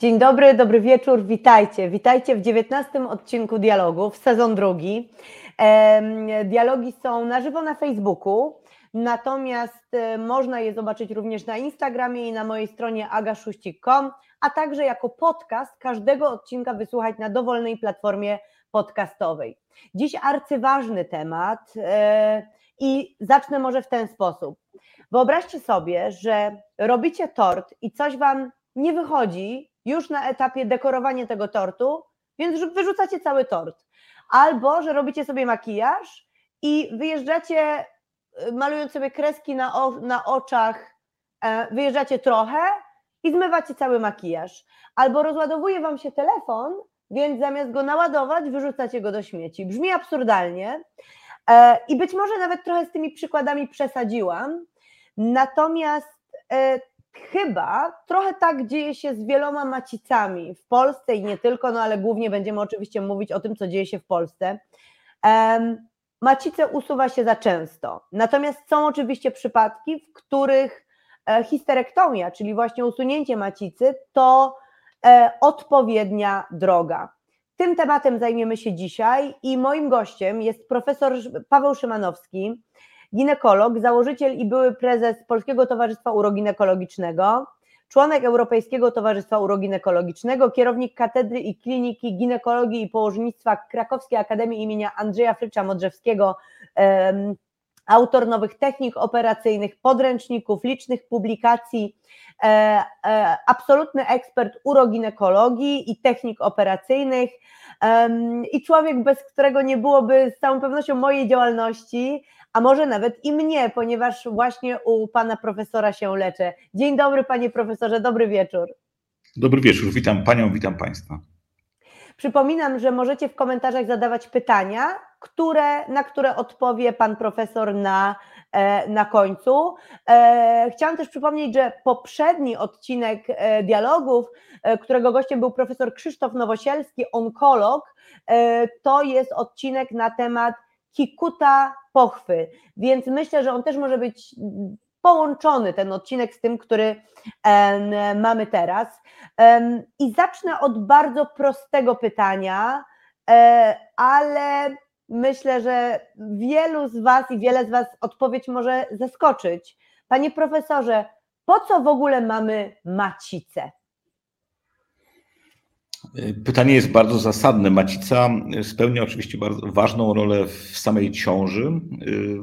Dzień dobry, dobry wieczór, witajcie. Witajcie w 19 odcinku Dialogów, sezon drugi. Dialogi są na żywo na Facebooku, natomiast e, można je zobaczyć również na Instagramie i na mojej stronie agaszuścik.com, a także jako podcast każdego odcinka wysłuchać na dowolnej platformie podcastowej. Dziś arcyważny temat e, i zacznę może w ten sposób. Wyobraźcie sobie, że robicie tort i coś Wam nie wychodzi już na etapie dekorowania tego tortu, więc wyrzucacie cały tort. Albo, że robicie sobie makijaż i wyjeżdżacie, y, malując sobie kreski na, o, na oczach, e, wyjeżdżacie trochę i zmywacie cały makijaż. Albo rozładowuje wam się telefon, więc zamiast go naładować, wyrzucacie go do śmieci. Brzmi absurdalnie e, i być może nawet trochę z tymi przykładami przesadziłam, natomiast e, chyba trochę tak dzieje się z wieloma macicami w Polsce i nie tylko, no ale głównie będziemy oczywiście mówić o tym, co dzieje się w Polsce. Macice usuwa się za często. Natomiast są oczywiście przypadki, w których e, histerektomia, czyli właśnie usunięcie macicy, to e, odpowiednia droga. Tym tematem zajmiemy się dzisiaj i moim gościem jest profesor Paweł Szymanowski, ginekolog, założyciel i były prezes Polskiego Towarzystwa Uroginekologicznego, członek Europejskiego Towarzystwa Uroginekologicznego, kierownik Katedry i Kliniki Ginekologii i Położnictwa Krakowskiej Akademii imienia Andrzeja Frycza Modrzewskiego, autor nowych technik operacyjnych, podręczników, licznych publikacji, e, e, absolutny ekspert uroginekologii i technik operacyjnych i człowiek, bez którego nie byłoby z całą pewnością mojej działalności, a może nawet i mnie, ponieważ właśnie u pana profesora się leczę. Dzień dobry, panie profesorze, dobry wieczór. Dobry wieczór, witam panią, witam państwa. Przypominam, że możecie w komentarzach zadawać pytania, które, na które odpowie pan profesor na, e, na końcu. E, chciałam też przypomnieć, że poprzedni odcinek e, dialogów, którego gościem był profesor Krzysztof Nowosielski, onkolog, to jest odcinek na temat Kikuta pochwy, więc myślę, że on też może być połączony ten odcinek z tym, który mamy teraz. I zacznę od bardzo prostego pytania, e, ale myślę, że wielu z Was i wiele z Was odpowiedź może zaskoczyć. Panie profesorze, po co w ogóle mamy macicę? Pytanie jest bardzo zasadne. Macica spełnia oczywiście bardzo ważną rolę w samej ciąży, y,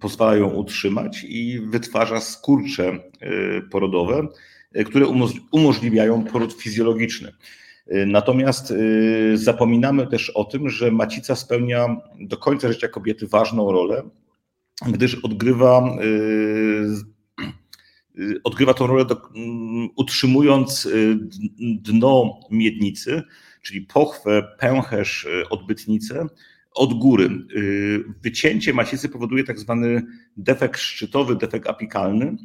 pozwala ją utrzymać i wytwarza skurcze y, porodowe, y, które umożliwiają poród fizjologiczny. Natomiast zapominamy też o tym, że macica spełnia do końca życia kobiety ważną rolę, gdyż odgrywa odgrywa tą rolę mm, utrzymując y, dno miednicy, czyli pochwę, pęcherz, y, odbytnicę od góry. Wycięcie macicy powoduje tak zwany defekt szczytowy, defekt apikalny,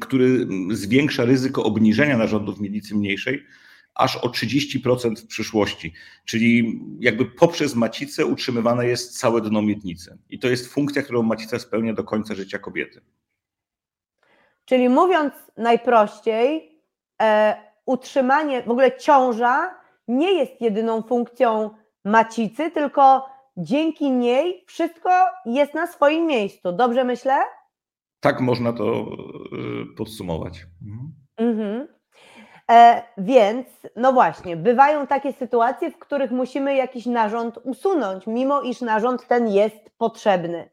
który zwiększa ryzyko obniżenia narządów miednicy mniejszej aż o 30% w przyszłości. Czyli jakby poprzez macicę utrzymywane jest całe dno miednicy. I to jest funkcja, którą macica spełnia do końca życia kobiety. Czyli mówiąc najprościej, e, utrzymanie, w ogóle ciąża nie jest jedyną funkcją macicy, tylko dzięki niej wszystko jest na swoim miejscu. Dobrze myślę? Tak można to e, podsumować. Mhm. Mhm. E, więc, no właśnie, bywają takie sytuacje, w których musimy jakiś narząd usunąć, mimo iż narząd ten jest potrzebny.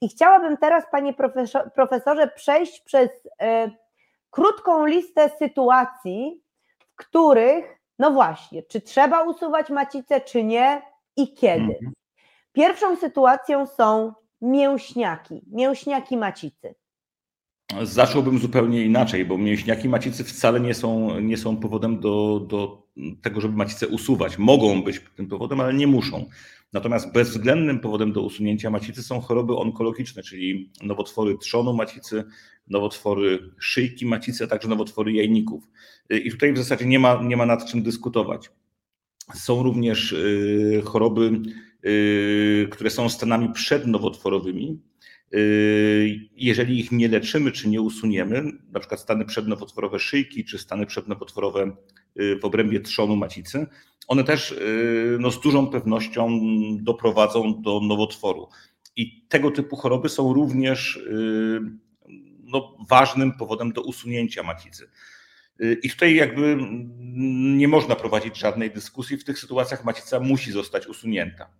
I chciałabym teraz, panie profesorze, przejść przez e, krótką listę sytuacji, w których, no właśnie, czy trzeba usuwać macicę, czy nie i kiedy. Mhm. Pierwszą sytuacją są mięśniaki, mięśniaki macicy. Zacząłbym zupełnie inaczej, bo mięśniaki macicy wcale nie są, nie są powodem do, do tego, żeby macicę usuwać. Mogą być tym powodem, ale nie muszą. Natomiast bezwzględnym powodem do usunięcia macicy są choroby onkologiczne, czyli nowotwory trzonu macicy, nowotwory szyjki macicy, a także nowotwory jajników. I tutaj w zasadzie nie ma, nie ma nad czym dyskutować. Są również y, choroby, y, które są stanami przednowotworowymi. Y, jeżeli ich nie leczymy czy nie usuniemy, na przykład stany przednowotworowe szyjki czy stany przednowotworowe w obrębie trzonu macicy, one też no, z dużą pewnością doprowadzą do nowotworu. I tego typu choroby są również no, ważnym powodem do usunięcia macicy. I tutaj jakby nie można prowadzić żadnej dyskusji. W tych sytuacjach macica musi zostać usunięta.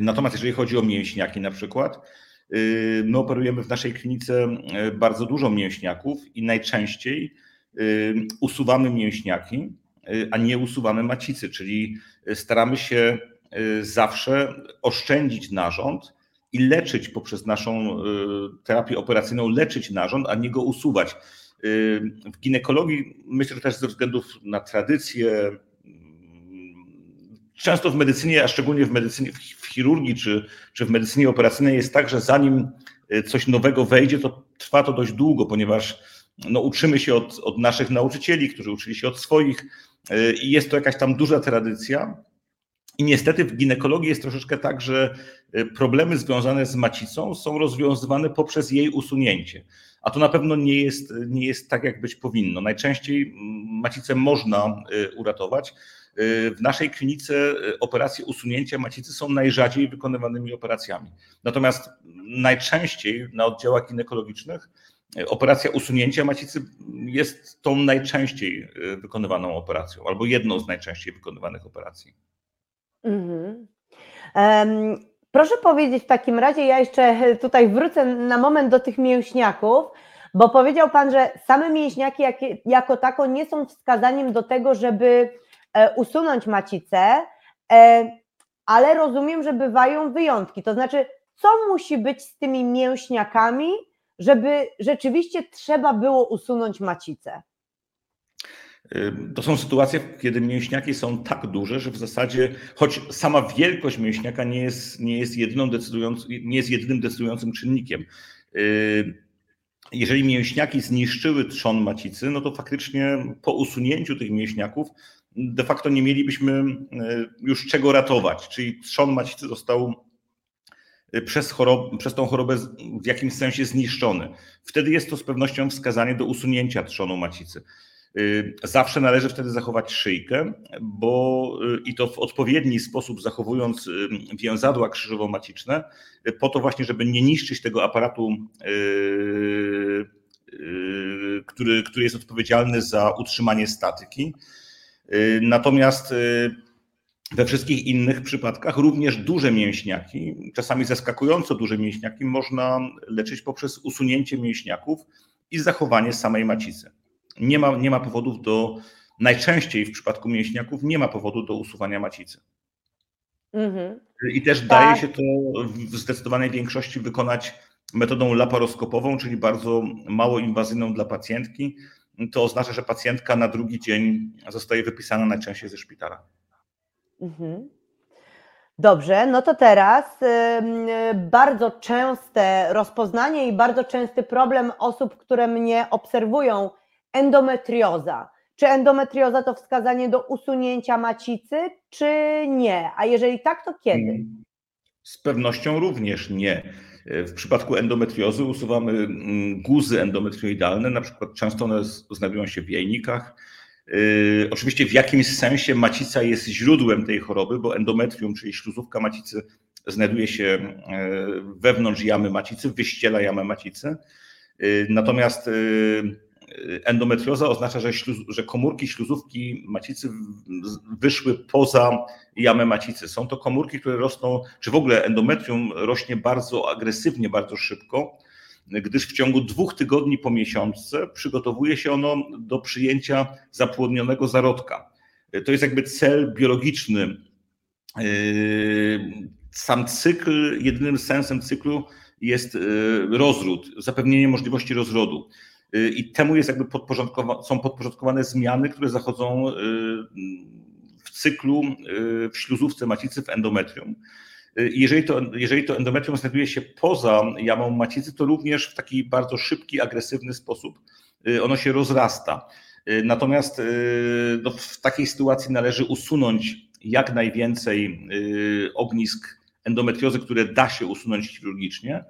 Natomiast jeżeli chodzi o mięśniaki na przykład, my operujemy w naszej klinice bardzo dużo mięśniaków i najczęściej usuwamy mięśniaki, a nie usuwamy macicy, czyli staramy się zawsze oszczędzić narząd i leczyć poprzez naszą terapię operacyjną, leczyć narząd, a nie go usuwać. W ginekologii, myślę, że też ze względów na tradycję, często w medycynie, a szczególnie w medycynie, w chirurgii czy, czy w medycynie operacyjnej jest tak, że zanim coś nowego wejdzie, to trwa to dość długo, ponieważ no, uczymy się od, od naszych nauczycieli, którzy uczyli się od swoich i jest to jakaś tam duża tradycja. I niestety w ginekologii jest troszeczkę tak, że problemy związane z macicą są rozwiązywane poprzez jej usunięcie a to na pewno nie jest, nie jest tak, jak być powinno. Najczęściej macicę można y, uratować. W naszej klinice operacje usunięcia macicy są najrzadziej wykonywanymi operacjami. Natomiast najczęściej na oddziałach ginekologicznych operacja usunięcia macicy jest tą najczęściej wykonywaną operacją, albo jedną z najczęściej wykonywanych operacji. Mhm. Um Proszę powiedzieć w takim razie, ja jeszcze tutaj wrócę na moment do tych mięśniaków, bo powiedział Pan, że same mięśniaki jako tako nie są wskazaniem do tego, żeby e, usunąć macicę, e, ale rozumiem, że bywają wyjątki. To znaczy, co musi być z tymi mięśniakami, żeby rzeczywiście trzeba było usunąć macicę? To są sytuacje, kiedy mięśniaki są tak duże, że w zasadzie, choć sama wielkość mięśniaka nie jest, nie jest, jedyną decydując, nie jest jedynym decydującym czynnikiem. Jeżeli mięśniaki zniszczyły trzon macicy, no to faktycznie po usunięciu tych mięśniaków de facto nie mielibyśmy już czego ratować, czyli trzon macicy został przez, chorob, przez tą chorobę w jakimś sensie zniszczony. Wtedy jest to z pewnością wskazanie do usunięcia trzonu macicy. Y, zawsze należy wtedy zachować szyjkę, bo y, i to w odpowiedni sposób zachowując y, więzadła krzyżowo-maciczne, po to właśnie, żeby nie niszczyć tego aparatu, który, który jest odpowiedzialny za utrzymanie statyki. Natomiast we wszystkich innych przypadkach również duże mięśniaki, czasami zaskakująco duże mięśniaki, można leczyć poprzez usunięcie mięśniaków i zachowanie samej macicy nie ma, nie ma powodów do, najczęściej w przypadku mięśniaków nie ma powodu do usuwania macicy. Mhm. I też tak. daje się to w zdecydowanej większości wykonać metodą laparoskopową, czyli bardzo mało inwazyjną dla pacjentki. To oznacza, że pacjentka na drugi dzień zostaje wypisana najczęściej ze szpitala. Mhm. Dobrze, no to teraz bardzo częste rozpoznanie i bardzo częsty problem osób, które mnie obserwują endometrioza. Czy endometrioza to wskazanie do usunięcia macicy, czy nie? A jeżeli tak, to kiedy? Mm, z pewnością również nie. W przypadku endometriozy usuwamy mm, guzy endometrioidalne, na przykład często one znajdują się w jajnikach. Y, oczywiście w jakimś sensie macica jest źródłem tej choroby, bo endometrium, czyli śluzówka macicy, znajduje się e, wewnątrz jamy macicy, wyściela jamę macicy. Y, natomiast endometrioza oznacza, że, śluz, że komórki śluzówki macicy wyszły poza jamę macicy. Są to komórki, które rosną, czy w ogóle endometrium rośnie bardzo agresywnie, bardzo szybko, gdyż w ciągu dwóch tygodni po miesiączce przygotowuje się ono do przyjęcia zapłodnionego zarodka. To jest jakby cel biologiczny. Sam cykl, jedynym sensem cyklu jest rozród, zapewnienie możliwości rozrodu. Y, i temu jest jakby podporządkowa są podporządkowane zmiany, które zachodzą w cyklu, w śluzówce macicy, w endometrium. Jeżeli to, jeżeli to endometrium znajduje się poza jamą macicy, to również w taki bardzo szybki, agresywny sposób ono się rozrasta. Natomiast no, w takiej sytuacji należy usunąć jak najwięcej ognisk endometriozy, które da się usunąć chirurgicznie,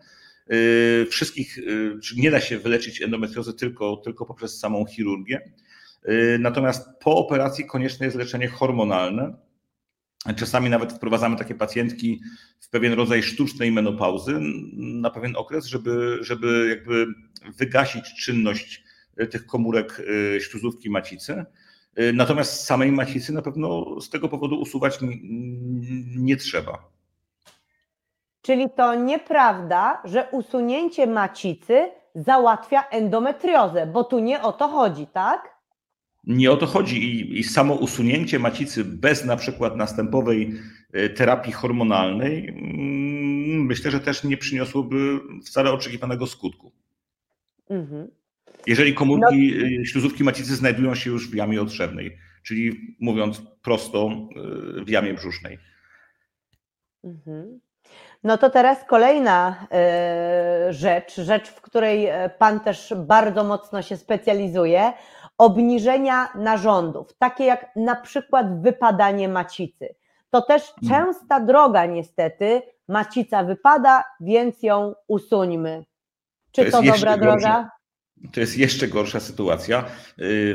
Y, wszystkich, y, nie da się wyleczyć endometriozy tylko, tylko poprzez samą chirurgię. Natomiast po operacji konieczne jest leczenie hormonalne. Czasami nawet wprowadzamy takie pacjentki w pewien rodzaj sztucznej menopauzy na pewien okres, żeby, żeby jakby wygasić czynność tych komórek śluzówki macicy. Natomiast samej macicy na pewno z tego powodu usuwać nie trzeba. Czyli to nieprawda, że usunięcie macicy załatwia endometriozę, bo tu nie o to chodzi, tak? Nie o to chodzi I, i samo usunięcie macicy bez na przykład następowej e, terapii hormonalnej mm, myślę, że też nie przyniosłoby wcale oczekiwanego skutku. Mhm. Jeżeli komórki no. E, śluzówki macicy znajdują się już w jamie otrzewnej, czyli mówiąc prosto e, w jamie brzusznej. Mhm. No to teraz kolejna rzecz, rzecz, w której Pan też bardzo mocno się specjalizuje, obniżenia narządów, takie jak na przykład wypadanie macicy. To też hmm. częsta droga niestety, macica wypada, więc ją usuńmy. Czy to, to dobra droga? To jest jeszcze gorsza sytuacja. Y,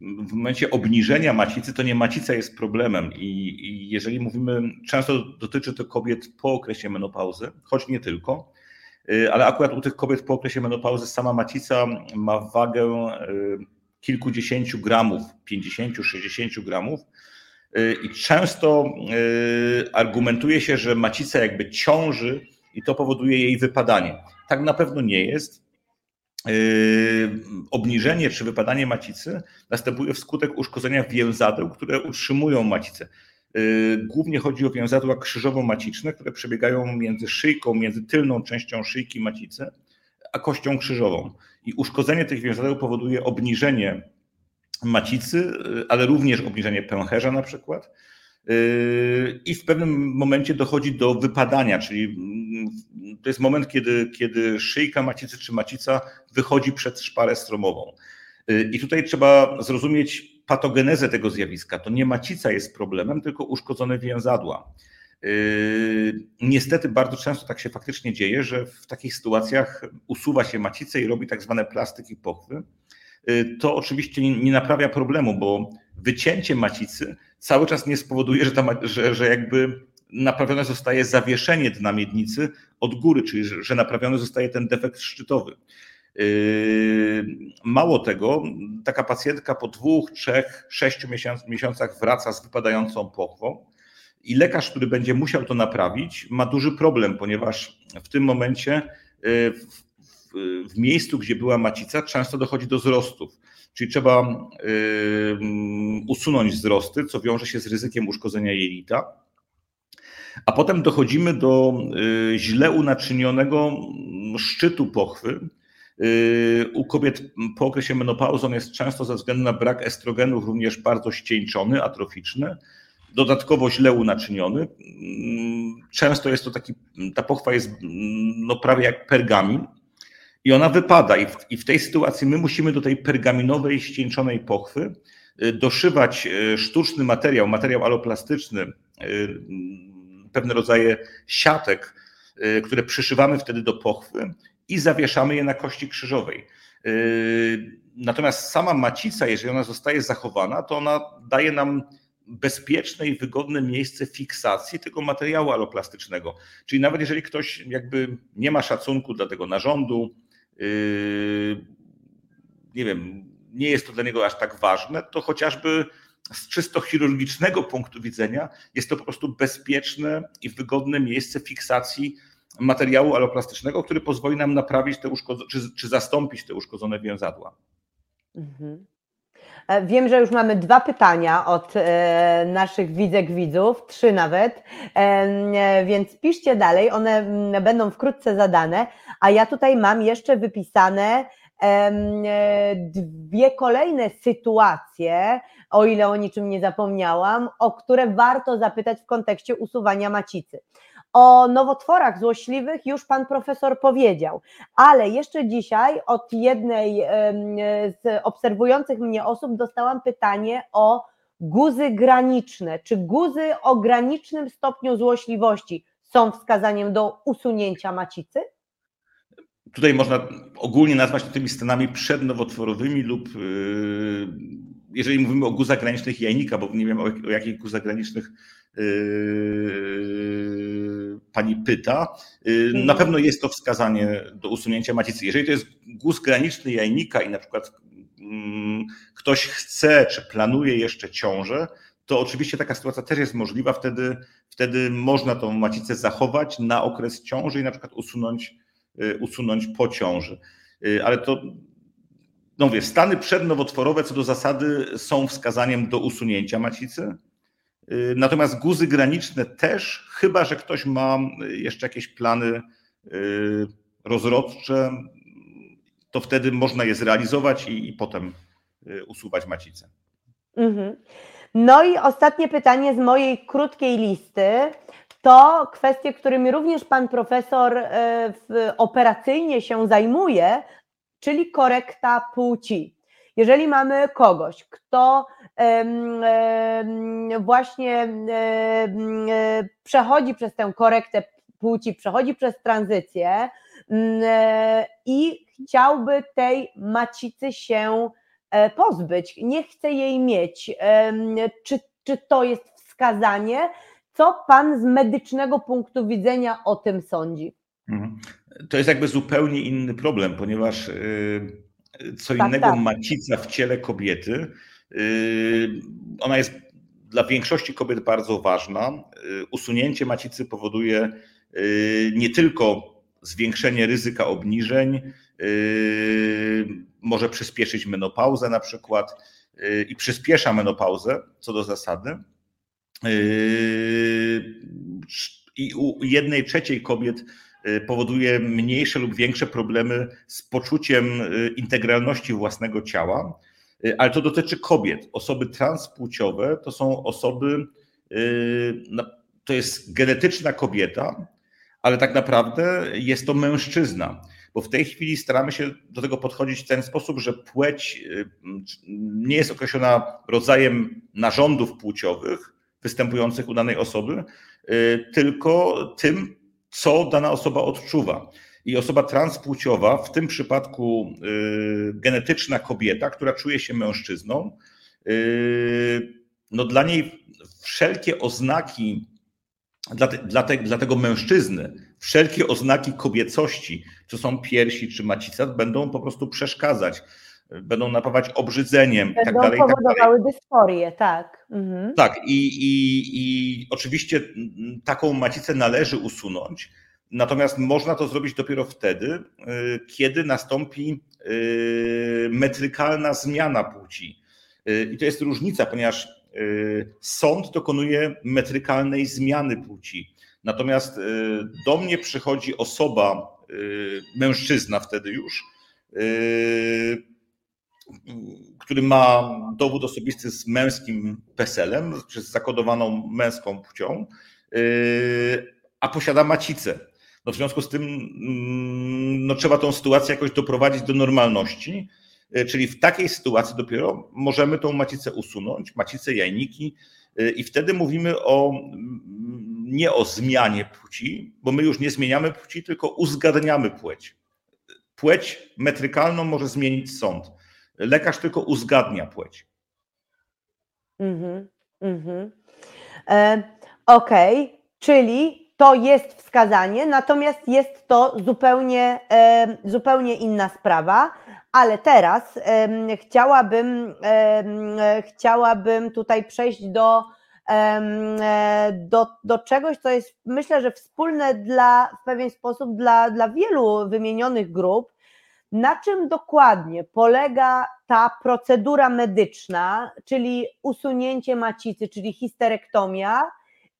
w momencie obniżenia macicy, to nie macica jest problemem i, i, jeżeli mówimy, często dotyczy to kobiet po okresie menopauzy, choć nie tylko, y, ale akurat u tych kobiet po okresie menopauzy sama macica ma wagę y, kilkudziesięciu gramów, 50-60 gramów y, i często argumentuje się, że macica jakby ciąży i to powoduje jej wypadanie. Tak na pewno nie jest. Yy, obniżenie czy wypadanie macicy następuje wskutek uszkodzenia więzadeł, które utrzymują macicę. Głównie chodzi o więzadła krzyżowo-maciczne, które przebiegają między szyjką, między tylną częścią szyjki macicy, a kością krzyżową. I uszkodzenie tych więzadeł powoduje obniżenie macicy, yy, ale również obniżenie pęcherza na przykład. I w pewnym momencie dochodzi do wypadania, czyli mm, to jest moment, kiedy, kiedy szyjka macicy czy macica wychodzi przed szparę stromową. I tutaj trzeba zrozumieć patogenezę tego zjawiska. To nie macica jest problemem, tylko uszkodzone więzadła. Niestety bardzo często tak się faktycznie dzieje, że w takich sytuacjach usuwa się macicę i robi tak zwane plastyki pochwy. To oczywiście nie naprawia problemu, bo wycięcie macicy cały czas nie spowoduje, że, ta, że, że jakby naprawione zostaje zawieszenie dna miednicy od góry, czyli że, że naprawiony zostaje ten defekt szczytowy. Yy, mało tego, taka pacjentka po dwóch, trzech, sześciu miesiącach wraca z wypadającą pochwą i lekarz, który będzie musiał to naprawić, ma duży problem, ponieważ w tym momencie yy, w, w, w miejscu, gdzie była macica, często dochodzi do wzrostów. Czyli trzeba usunąć wzrosty, co wiąże się z ryzykiem uszkodzenia jelita. A potem dochodzimy do y, źle unaczynionego szczytu pochwy. Y, u kobiet po okresie menopauzy on jest często ze względu na brak estrogenów również bardzo ścieńczony, atroficzny, dodatkowo źle unaczyniony. Często jest to taki, ta pochwa jest no, prawie jak pergamin i ona wypada. I w, I w tej sytuacji my musimy do tej pergaminowej, ścieńczonej pochwy y, doszywać y, sztuczny materiał, materiał aloplastyczny, y, pewne rodzaje siatek, które przyszywamy wtedy do pochwy i zawieszamy je na kości krzyżowej. Natomiast sama macica, jeżeli ona zostaje zachowana, to ona daje nam bezpieczne i wygodne miejsce fiksacji tego materiału aloplastycznego. Czyli nawet jeżeli ktoś jakby nie ma szacunku dla tego narządu, Yy, nie wiem, nie jest to dla niego aż tak ważne, to chociażby z czysto chirurgicznego punktu widzenia jest to po prostu bezpieczne i wygodne miejsce fiksacji materiału aloplastycznego, który pozwoli nam naprawić te uszkodzone, czy, czy zastąpić te uszkodzone więzadła. Mhm. E, wiem, że już mamy dwa pytania od e, naszych widzek, widzów, trzy nawet, e, więc piszcie dalej, one będą wkrótce zadane, a ja tutaj mam jeszcze wypisane dwie kolejne sytuacje, o ile o niczym nie zapomniałam, o które warto zapytać w kontekście usuwania macicy. O nowotworach złośliwych już pan profesor powiedział, ale jeszcze dzisiaj od jednej z obserwujących mnie osób dostałam pytanie o guzy graniczne. Czy guzy o granicznym stopniu złośliwości są wskazaniem do usunięcia macicy? Tutaj można ogólnie nazwać tymi stanami przednowotworowymi lub yy, jeżeli mówimy o guzach granicznych jajnika, bo nie wiem o, jakich guzach granicznych yy, pani pyta, yy, na mhm. pewno jest to wskazanie do usunięcia macicy. Jeżeli to jest guz graniczny jajnika i na przykład yy, ktoś chce czy planuje jeszcze ciążę, to oczywiście taka sytuacja też jest możliwa. Wtedy, wtedy można tą macicę zachować na okres ciąży i na przykład usunąć, yy, usunąć po ciąży. Yy, ale to no mówię, stany przednowotworowe co do zasady są wskazaniem do usunięcia macicy. Y, natomiast guzy graniczne też, chyba że ktoś ma jeszcze jakieś plany y, rozrodcze, to wtedy można je zrealizować i, i potem y, usuwać macicę. Mhm. No i ostatnie pytanie z mojej krótkiej listy. To kwestie, którymi również pan profesor operacyjnie się zajmuje, czyli korekta płci. Jeżeli mamy kogoś, kto właśnie przechodzi przez tę korektę płci, przechodzi przez tranzycję e, i chciałby tej macicy się e, pozbyć, nie chce jej mieć, czy, czy to jest wskazanie? Co Pan z medycznego punktu widzenia o tym sądzi? Mhm. To jest jakby zupełnie inny problem, ponieważ y, co tak, innego tak. macica w ciele kobiety, ona jest dla większości kobiet bardzo ważna. Y, usunięcie macicy powoduje nie tylko zwiększenie ryzyka obniżeń, może przyspieszyć menopauzę na przykład i przyspiesza menopauzę co do zasady. I u jednej trzeciej kobiet powoduje mniejsze lub większe problemy z poczuciem integralności własnego ciała, ale to dotyczy kobiet. Osoby transpłciowe to są osoby, to jest genetyczna kobieta, ale tak naprawdę jest to mężczyzna. Bo w tej chwili staramy się do tego podchodzić w ten sposób, że płeć nie jest określona rodzajem narządów płciowych występujących u danej osoby, tylko tym, co dana osoba odczuwa. I osoba transpłciowa, w tym przypadku y, genetyczna kobieta, która czuje się mężczyzną, y, no dla niej wszelkie oznaki, dla, te, dla, te, dla tego mężczyzny, wszelkie oznaki kobiecości, czy są piersi, czy macica, będą po prostu przeszkadzać będą napawać obrzydzeniem. Tak będą tak dalej, powodowały tak dysforię, tak. Mhm. Tak, i, i, i oczywiście taką macicę należy usunąć, natomiast można to zrobić dopiero wtedy, y, kiedy nastąpi y, metrykalna zmiana płci. Y, I to jest różnica, ponieważ sąd dokonuje metrykalnej zmiany płci. Natomiast do mnie przychodzi osoba, mężczyzna wtedy już, który ma dowód osobisty z męskim peselem, z zakodowaną męską płcią, a posiada macicę. No w związku z tym mm, no, trzeba tą sytuację jakoś doprowadzić do normalności, yy, czyli w takiej sytuacji dopiero możemy tą macicę usunąć, macicę jajniki yy, i wtedy mówimy o mm, nie o zmianie płci, bo my już nie zmieniamy płci, tylko uzgadniamy płeć. Płeć metrykalną może zmienić sąd Lekarz tylko uzgadnia płeć. Mhm, mhm. E, Okej, okay. czyli to jest wskazanie, natomiast jest to zupełnie, zupełnie inna sprawa. Ale teraz chciałabym, chciałabym tutaj przejść do, e, do, do czegoś, co jest myślę, że wspólne dla, w pewien sposób dla, dla wielu wymienionych grup, na czym dokładnie polega ta procedura medyczna, czyli usunięcie macicy, czyli histerektomia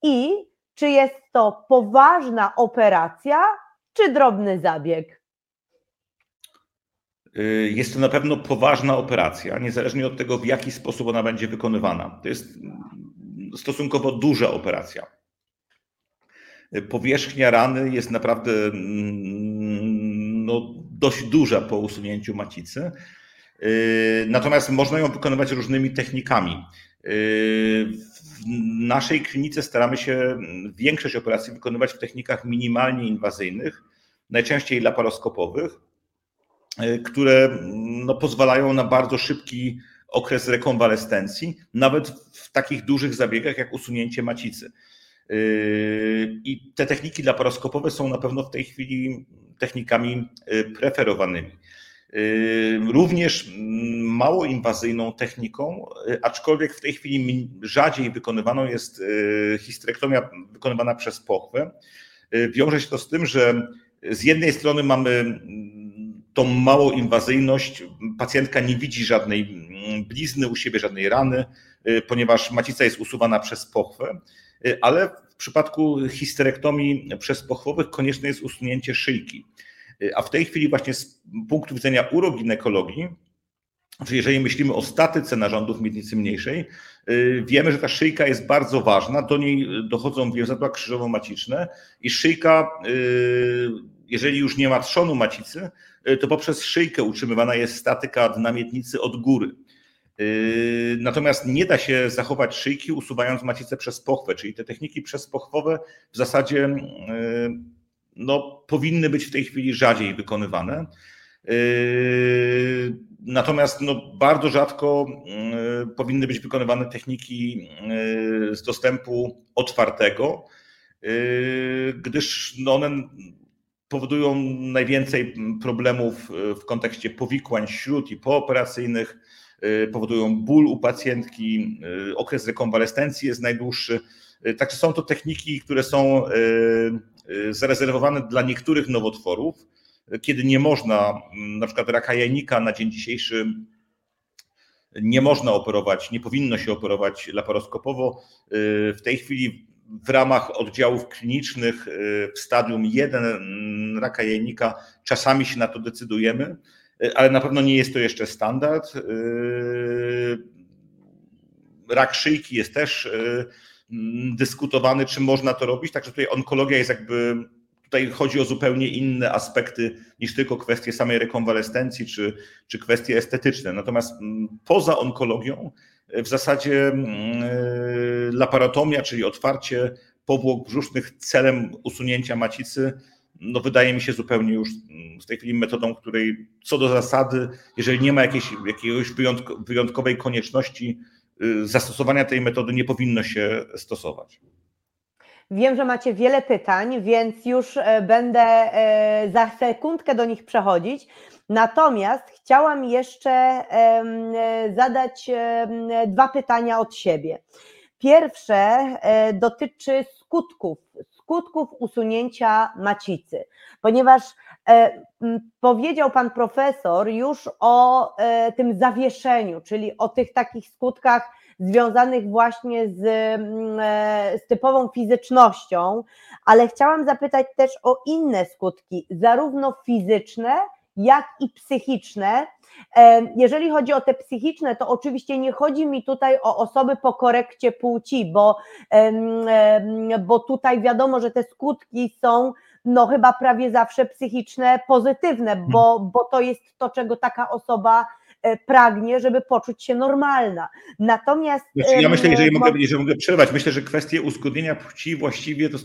i czy jest to poważna operacja, czy drobny zabieg? Y, jest to na pewno poważna operacja, niezależnie od tego, w jaki sposób ona będzie wykonywana. To jest stosunkowo duża operacja. Powierzchnia rany jest naprawdę mm, no, dość duża po usunięciu macicy. Yy, natomiast można ją wykonywać różnymi technikami. W naszej klinice staramy się większość operacji wykonywać w technikach minimalnie inwazyjnych, najczęściej laparoskopowych, yy, które no, pozwalają na bardzo szybki okres rekonwalescencji, nawet w takich dużych zabiegach jak usunięcie macicy. I te techniki laparoskopowe są na pewno w tej chwili technikami preferowanymi. Również mało inwazyjną techniką, aczkolwiek w tej chwili rzadziej wykonywaną jest histerektomia wykonywana przez pochwę. Wiąże się to z tym, że z jednej strony mamy tą małą inwazyjność, pacjentka nie widzi żadnej blizny u siebie, żadnej rany, ponieważ macica jest usuwana przez pochwę, ale w przypadku histerektomii przez pochwowych konieczne jest usunięcie szyjki. A w tej chwili właśnie z punktu widzenia uroginekologii, jeżeli myślimy o statyce narządów miednicy mniejszej, wiemy, że ta szyjka jest bardzo ważna. Do niej dochodzą wiązadła krzyżowo-maciczne i szyjka, jeżeli już nie ma trzonu macicy, to poprzez szyjkę utrzymywana jest statyka dna miednicy od góry. Natomiast nie da się zachować szyjki usuwając macicę przez pochwę, czyli te techniki przezpochwowe w zasadzie no, powinny być w tej chwili rzadziej wykonywane. Yy, natomiast no, bardzo rzadko yy, powinny być wykonywane techniki yy, z dostępu otwartego, gdyż no one powodują najwięcej problemów w kontekście powikłań śród i pooperacyjnych, powodują ból u pacjentki, okres rekonwalescencji jest najdłuższy. Także są to techniki, które są zarezerwowane dla niektórych nowotworów, kiedy nie można, mm, na przykład raka jajnika na dzień dzisiejszy nie można operować, nie powinno się operować laparoskopowo. Y, w tej chwili w ramach oddziałów klinicznych y, w stadium 1 mm, raka jajnika czasami się na to decydujemy, ale na pewno nie jest to jeszcze standard. Rak szyjki jest też dyskutowany, czy można to robić. Także tutaj onkologia jest jakby, tutaj chodzi o zupełnie inne aspekty niż tylko kwestie samej rekonwalescencji czy, czy kwestie estetyczne. Natomiast mm, poza onkologią e, w zasadzie mm, e, laparotomia, czyli otwarcie powłok brzusznych celem usunięcia macicy, no wydaje mi się zupełnie już w tej chwili metodą, której co do zasady, jeżeli nie ma jakiejś, jakiegoś wyjątkowej konieczności, zastosowania tej metody nie powinno się stosować. Wiem, że macie wiele pytań, więc już e, będę e, za sekundkę do nich przechodzić. Natomiast chciałam jeszcze e, zadać dwa pytania od siebie. Pierwsze dotyczy skutków, skutków usunięcia macicy, ponieważ powiedział pan profesor już o e, tym zawieszeniu, czyli o tych takich skutkach związanych właśnie z, e, z typową fizycznością, ale chciałam zapytać też o inne skutki, zarówno fizyczne, jak i psychiczne. E, jeżeli chodzi o te psychiczne, to oczywiście nie chodzi mi tutaj o osoby po korekcie płci, bo, bo tutaj wiadomo, że te skutki są no chyba prawie zawsze psychiczne, pozytywne, bo, hmm. bo to jest to, czego taka osoba e, pragnie, żeby poczuć się normalna. Natomiast. Znaczy, ja myślę, jeżeli mogę, jeżeli mogę przerwać, myślę, że kwestie uzgodnienia płci właściwie to.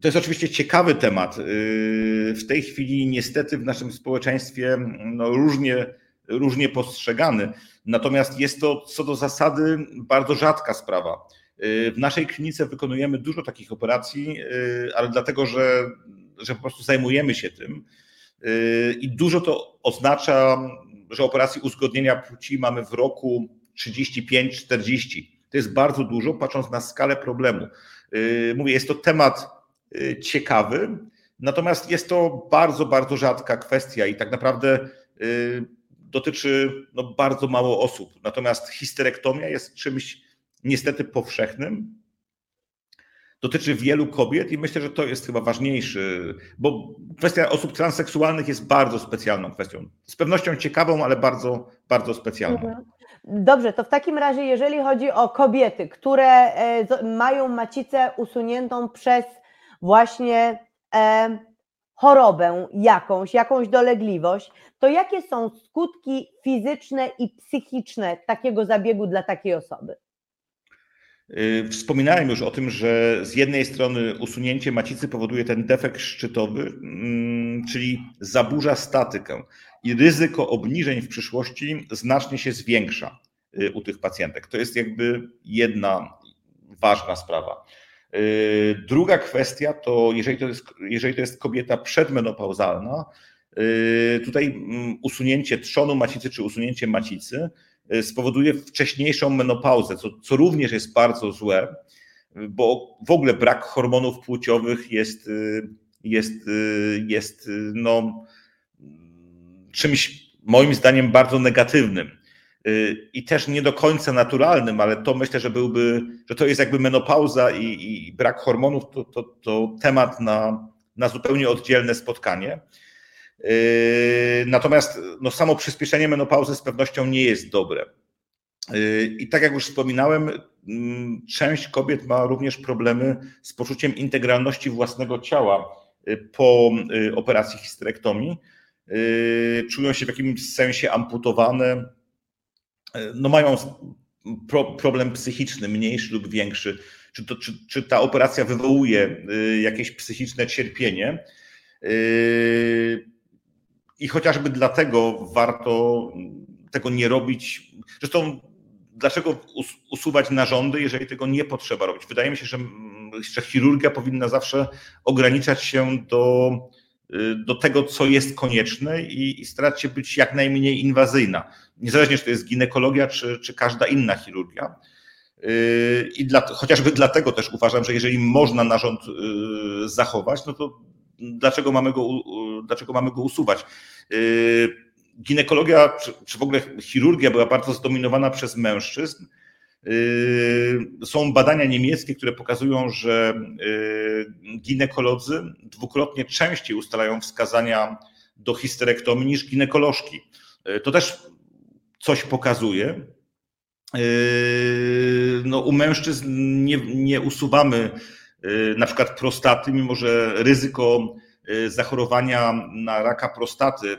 To jest oczywiście ciekawy temat. Y, w tej chwili niestety w naszym społeczeństwie no, różnie, różnie postrzegany. Natomiast jest to co do zasady bardzo rzadka sprawa. Y, w naszej klinice wykonujemy dużo takich operacji, y, ale dlatego, że, że po prostu zajmujemy się tym. Y, I dużo to oznacza, że operacji uzgodnienia płci mamy w roku 35-40. To jest bardzo dużo, patrząc na skalę problemu. Mówię, jest to temat ciekawy, natomiast jest to bardzo, bardzo rzadka kwestia i tak naprawdę dotyczy no, bardzo mało osób. Natomiast histerektomia jest czymś niestety powszechnym, dotyczy wielu kobiet i myślę, że to jest chyba ważniejszy, bo kwestia osób transseksualnych jest bardzo specjalną kwestią. Z pewnością ciekawą, ale bardzo, bardzo specjalną. Mhm. Dobrze, to w takim razie, jeżeli chodzi o kobiety, które e, mają macicę usuniętą przez właśnie e, chorobę jakąś, jakąś dolegliwość, to jakie są skutki fizyczne i psychiczne takiego zabiegu dla takiej osoby? Y, wspominałem już o tym, że z jednej strony usunięcie macicy powoduje ten defekt szczytowy, mm, czyli zaburza statykę i ryzyko obniżeń w przyszłości znacznie się zwiększa. u tych pacjentek. To jest jakby jedna ważna sprawa. Druga kwestia to, jeżeli to jest, jeżeli to jest kobieta przedmenopauzalna, tutaj mm, usunięcie trzonu macicy czy usunięcie macicy spowoduje wcześniejszą menopauzę, co, co również jest bardzo złe, bo w ogóle brak hormonów płciowych jest, jest, jest no, czymś moim zdaniem bardzo negatywnym i też nie do końca naturalnym, ale to myślę, że byłby, że to jest jakby menopauza i, i brak hormonów, to, to, to temat na, na zupełnie oddzielne spotkanie. Natomiast no, samo przyspieszenie menopauzy z pewnością nie jest dobre. I tak jak już wspominałem, mm, część kobiet ma również problemy z poczuciem integralności własnego ciała po operacji histerektomii. Czują się w jakimś sensie amputowane, no mają pro, problem psychiczny, mniejszy lub większy. Czy, to, czy, czy ta operacja wywołuje jakieś psychiczne cierpienie? I chociażby dlatego warto tego nie robić. Zresztą, dlaczego usuwać narządy, jeżeli tego nie potrzeba robić? Wydaje mi się, że, że chirurgia powinna zawsze ograniczać się do, do tego, co jest konieczne i, i starać się być jak najmniej inwazyjna. Niezależnie, czy to jest ginekologia, czy, czy każda inna chirurgia. I dla, chociażby dlatego też uważam, że jeżeli można narząd zachować, no to dlaczego mamy go, dlaczego mamy go usuwać. Y, ginekologia, czy w ogóle chirurgia była bardzo zdominowana przez mężczyzn. Y, są badania niemieckie, które pokazują, że y, ginekolodzy dwukrotnie częściej ustalają wskazania do histerektomii niż ginekolożki. To też coś pokazuje. No, u mężczyzn nie, nie usuwamy na przykład prostaty, mimo że ryzyko zachorowania na raka prostaty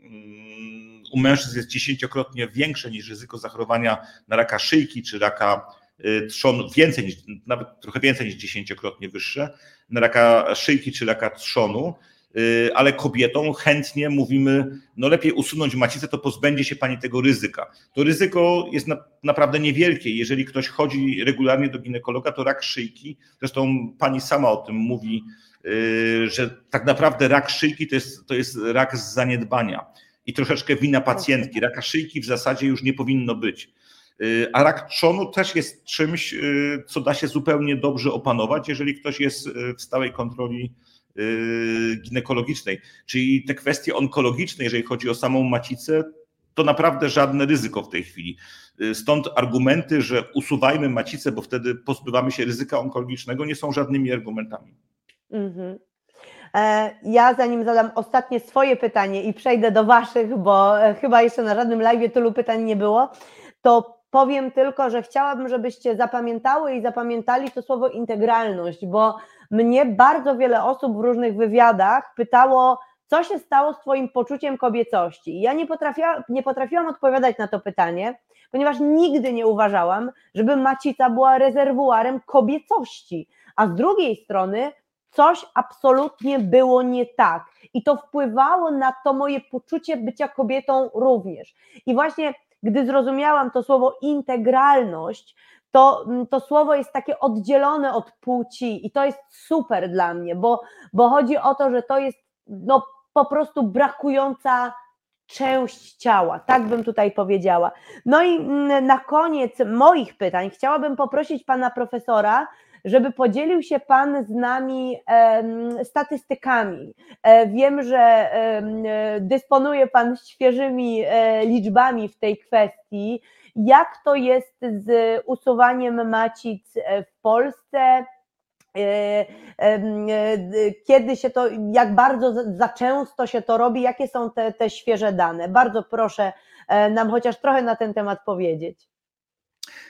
mm, u mężczyzn jest dziesięciokrotnie większe niż ryzyko zachorowania na raka szyjki czy raka y, trzonu, więcej niż, nawet trochę więcej niż dziesięciokrotnie wyższe, na raka szyjki czy raka trzonu. Y, ale kobietom chętnie mówimy, no lepiej usunąć macicę, to pozbędzie się pani tego ryzyka. To ryzyko jest na, naprawdę niewielkie. Jeżeli ktoś chodzi regularnie do ginekologa, to rak szyjki, zresztą pani sama o tym mówi, y, że tak naprawdę rak szyjki to jest, to jest rak z zaniedbania i troszeczkę wina pacjentki. Raka szyjki w zasadzie już nie powinno być. Y, a rak trzonu też jest czymś, co da się zupełnie dobrze opanować, jeżeli ktoś jest w stałej kontroli Y, ginekologicznej. Czyli te kwestie onkologiczne, jeżeli chodzi o samą macicę, to naprawdę żadne ryzyko w tej chwili. Y, stąd argumenty, że usuwajmy macicę, bo wtedy pozbywamy się ryzyka onkologicznego, nie są żadnymi argumentami. Mhm. E, ja zanim zadam ostatnie swoje pytanie i przejdę do Waszych, bo e, chyba jeszcze na żadnym live tylu pytań nie było, to powiem tylko, że chciałabym, żebyście zapamiętały i zapamiętali to słowo integralność, bo mnie bardzo wiele osób w różnych wywiadach pytało, co się stało z Twoim poczuciem kobiecości. Ja nie, potrafiła, nie potrafiłam odpowiadać na to pytanie, ponieważ nigdy nie uważałam, żeby macica była rezerwuarem kobiecości. A z drugiej strony coś absolutnie było nie tak. I to wpływało na to moje poczucie bycia kobietą również. I właśnie gdy zrozumiałam to słowo integralność, to, mm, to słowo jest takie oddzielone od płci i to jest super dla mnie, bo, bo chodzi o to, że to jest no, po prostu brakująca część ciała, tak bym tutaj powiedziała. No i mm, na koniec moich pytań chciałabym poprosić pana profesora, żeby podzielił się Pan z nami statystykami. E, wiem, że e, dysponuje Pan świeżymi e, liczbami w tej kwestii. Jak to jest z usuwaniem macic w Polsce? Kiedy się to, jak bardzo za często się to robi, jakie są te, te świeże dane? Bardzo proszę nam chociaż trochę na ten temat powiedzieć.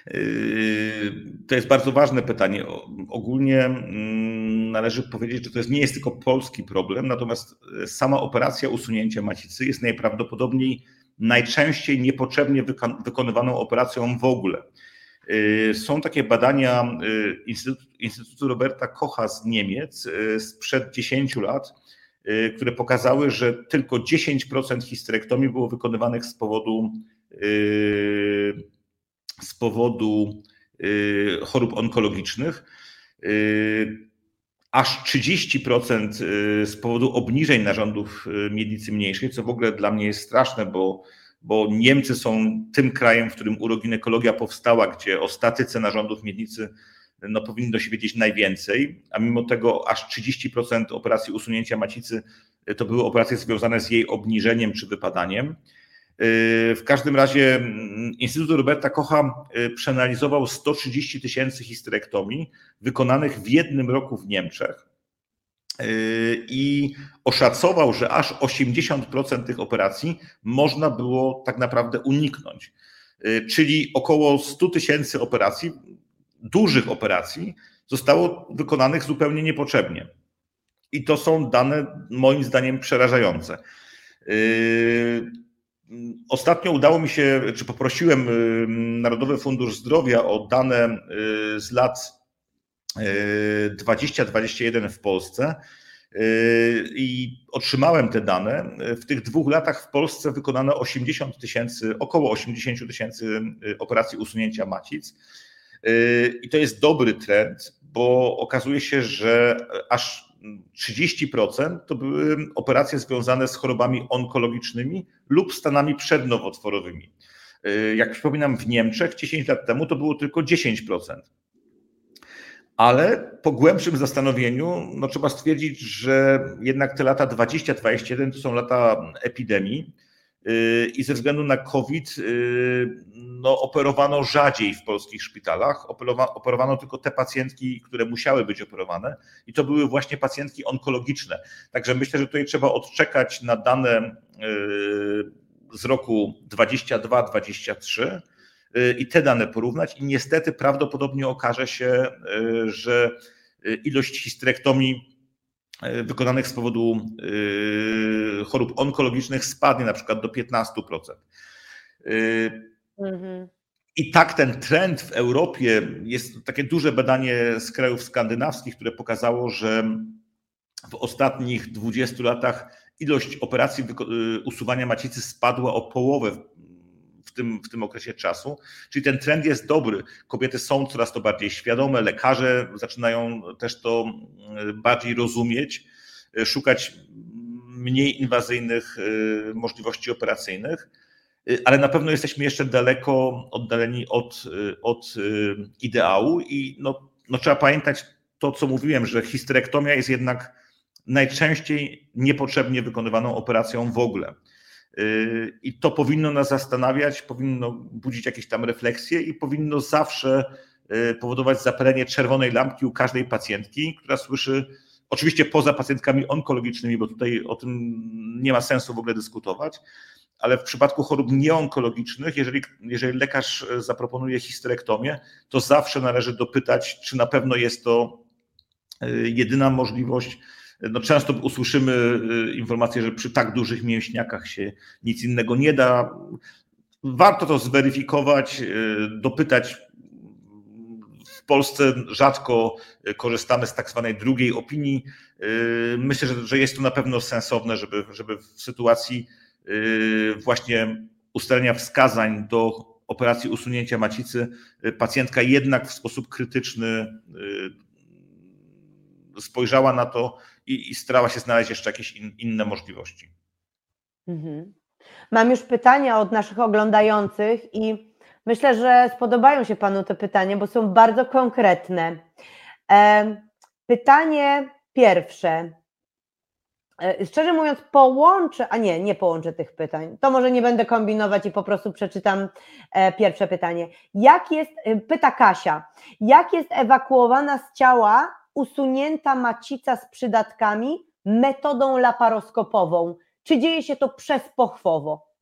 Yy, to jest bardzo ważne pytanie. Ogólnie mm, należy powiedzieć, że to jest, nie jest tylko polski problem, natomiast e, sama operacja usunięcia macicy jest najprawdopodobniej najczęściej niepotrzebnie wykonywaną operacją w ogóle. Yy, są takie badania yy, Instytutu, Roberta Kocha z Niemiec sprzed 10 lat, które pokazały, że tylko 10% histerektomii było wykonywanych z powodu z powodu chorób onkologicznych, aż 30% z powodu obniżeń narządów miednicy mniejszej, co w ogóle dla mnie jest straszne, bo, bo Niemcy są tym krajem, w którym uroginekologia powstała, gdzie o statyce narządów miednicy no, powinno się wiedzieć najwięcej, a mimo tego aż 30% operacji usunięcia macicy to były operacje związane z jej obniżeniem czy wypadaniem. W każdym razie mm, Instytut Roberta Kocha e, przeanalizował 130 tysięcy histerektomii wykonanych w jednym roku w Niemczech i oszacował, że aż 80% tych operacji można było tak naprawdę uniknąć. Czyli około 100 tysięcy operacji dużych operacji zostało wykonanych zupełnie niepotrzebnie. I to są dane moim zdaniem przerażające. Ostatnio udało mi się, czy poprosiłem yy, Narodowy Fundusz Zdrowia o dane yy, z lat 2021 w Polsce i otrzymałem te dane. W tych dwóch latach w Polsce wykonano 80 tysięcy, około 80 tysięcy operacji usunięcia macic. I to jest dobry trend, bo okazuje się, że aż 30% to były operacje związane z chorobami onkologicznymi lub stanami przednowotworowymi. Jak przypominam, w Niemczech 10 lat temu to było tylko 10%. Ale po głębszym zastanowieniu no, trzeba stwierdzić, że jednak te lata 20-21 to są lata epidemii i ze względu na COVID no, operowano rzadziej w polskich szpitalach. Operowano tylko te pacjentki, które musiały być operowane, i to były właśnie pacjentki onkologiczne. Także myślę, że tutaj trzeba odczekać na dane yy, z roku 22-23 yy, i te dane porównać. I niestety prawdopodobnie okaże się, że ilość histerektomii wykonanych z powodu chorób onkologicznych spadnie na przykład do 15%. Mhm. I tak ten trend w Europie jest takie duże badanie z krajów skandynawskich, które pokazało, że w ostatnich 20 latach ilość operacji usuwania macicy spadła o połowę w tym, w tym okresie czasu. Czyli ten trend jest dobry. Kobiety są coraz to bardziej świadome, lekarze zaczynają też to y, bardziej rozumieć, y, szukać mniej inwazyjnych możliwości operacyjnych. Ale na pewno jesteśmy jeszcze daleko oddaleni od, od ideału i no, no trzeba pamiętać to, co mówiłem, że histerektomia jest jednak najczęściej niepotrzebnie wykonywaną operacją w ogóle. I to powinno nas zastanawiać, powinno budzić jakieś tam refleksje i powinno zawsze powodować zapalenie czerwonej lampki u każdej pacjentki, która słyszy, oczywiście poza pacjentkami onkologicznymi, bo tutaj o tym nie ma sensu w ogóle dyskutować, ale w przypadku chorób nieonkologicznych, jeżeli, jeżeli lekarz e, zaproponuje histerektomię, to zawsze należy dopytać, czy na pewno jest to e, jedyna możliwość. No często usłyszymy e, informację, że przy tak dużych mięśniakach się nic innego nie da. Warto to zweryfikować, dopytać. W Polsce rzadko korzystamy z tak zwanej drugiej opinii. Myślę, że, jest to na pewno sensowne, żeby, żeby w sytuacji Y, właśnie ustalenia wskazań do operacji usunięcia macicy, y, pacjentka jednak w sposób krytyczny y, spojrzała na to i, i starała się znaleźć jeszcze jakieś in, inne możliwości. Mhm. Mam już pytania od naszych oglądających i myślę, że spodobają się Panu te pytania, bo są bardzo konkretne. Pytanie pierwsze. E, szczerze mówiąc, połączę, a nie, nie połączę tych pytań. To może nie będę kombinować i po prostu przeczytam e, pierwsze pytanie. Jak jest, e, pyta Kasia, jak jest ewakuowana z ciała usunięta macica z przydatkami metodą laparoskopową? Czy dzieje się to przez pochwowo?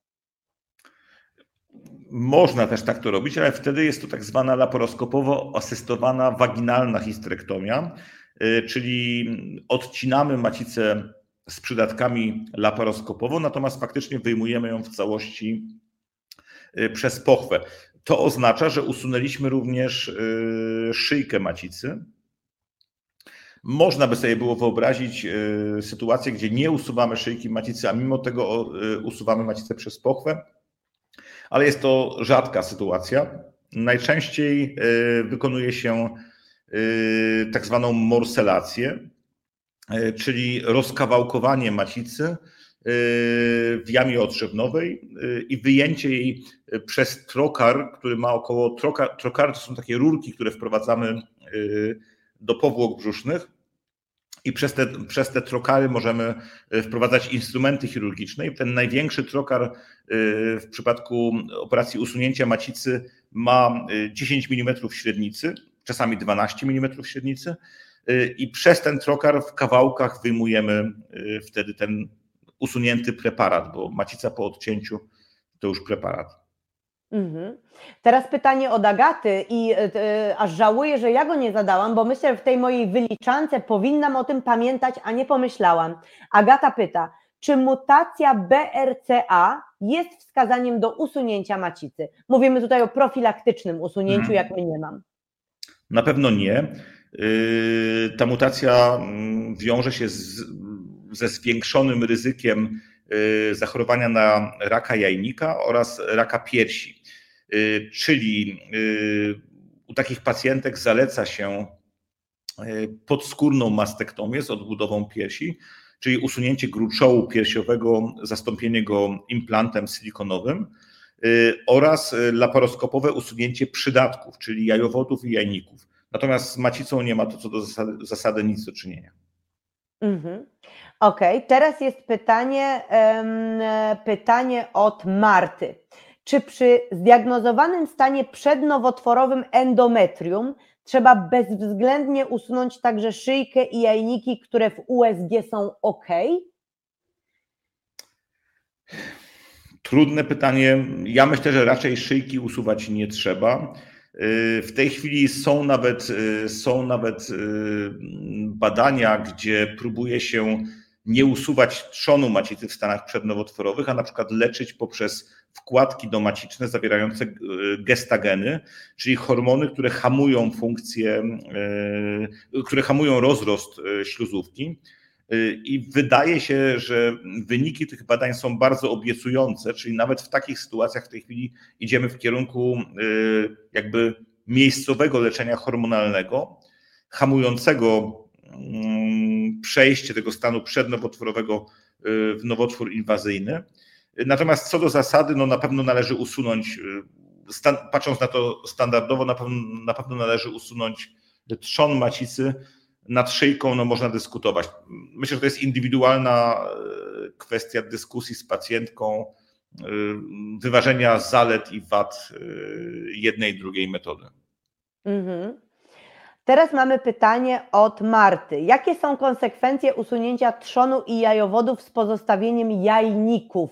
Można też tak to robić, ale wtedy jest to tak zwana laparoskopowo asystowana waginalna histerektomia, czyli odcinamy macicę z przydatkami laparoskopowo, natomiast faktycznie wyjmujemy ją w całości y, przez pochwę. To oznacza, że usunęliśmy również y, szyjkę macicy. Można by sobie było wyobrazić y, sytuację, gdzie nie usuwamy szyjki macicy, a mimo tego usuwamy macicę przez pochwę, ale jest to rzadka sytuacja. Najczęściej wykonuje się tak zwaną morselację, czyli rozkawałkowanie macicy w jamie otrzewnowej i wyjęcie jej przez trokar, który ma około trokar, trokar to są takie rurki, które wprowadzamy do powłok brzusznych i przez te, przez te trokary możemy e, wprowadzać instrumenty chirurgiczne. I ten największy trokar e, w przypadku operacji usunięcia macicy ma 10 e, mm średnicy, czasami 12 mm średnicy. I przez ten trokar w kawałkach wyjmujemy wtedy ten usunięty preparat, bo macica po odcięciu to już preparat. Mhm. Teraz pytanie od Agaty i y, aż żałuję, że ja go nie zadałam, bo myślę, że w tej mojej wyliczance powinnam o tym pamiętać, a nie pomyślałam. Agata pyta, czy mutacja BRCA jest wskazaniem do usunięcia macicy? Mówimy tutaj o profilaktycznym usunięciu, hmm. jak my nie mam. Na pewno nie. Y, ta mutacja mm, wiąże się z, ze zwiększonym ryzykiem y, zachorowania na raka jajnika oraz raka piersi. Y, czyli y, u takich pacjentek zaleca się y, podskórną mastektomię z odbudową piersi, czyli usunięcie gruczołu piersiowego, zastąpienie go implantem silikonowym oraz laparoskopowe usunięcie przydatków, czyli jajowodów i jajników. Natomiast z macicą nie ma to co do zasady, zasady nic do czynienia. Mhm. Okej, okay. teraz jest pytanie, pytanie od Marty czy przy zdiagnozowanym stanie przednowotworowym endometrium trzeba bezwzględnie usunąć także szyjkę i jajniki, które w USG są ok? Trudne pytanie. Ja myślę, że raczej szyjki usuwać nie trzeba. W tej chwili są nawet, są nawet y, badania, gdzie próbuje się nie usuwać trzonu macicy w stanach przednowotworowych, a na przykład leczyć poprzez wkładki domaciczne zawierające e, gestageny, czyli hormony, które hamują funkcję, e, które hamują rozrost e, śluzówki. I wydaje się, że wyniki tych badań są bardzo obiecujące, czyli nawet w takich sytuacjach w tej chwili idziemy w kierunku jakby miejscowego leczenia hormonalnego, hamującego mm, przejście tego stanu przednowotworowego w nowotwór inwazyjny. Natomiast co do zasady, no na pewno należy usunąć, y, stan, patrząc na to standardowo, na pewno, na pewno należy usunąć trzon macicy. Nad szyjką no, można dyskutować. Myślę, że to jest indywidualna y, kwestia dyskusji z pacjentką, y, wyważenia zalet i wad jednej i drugiej metody. Mhm. Teraz mamy pytanie od Marty. Jakie są konsekwencje usunięcia trzonu i jajowodów z pozostawieniem jajników?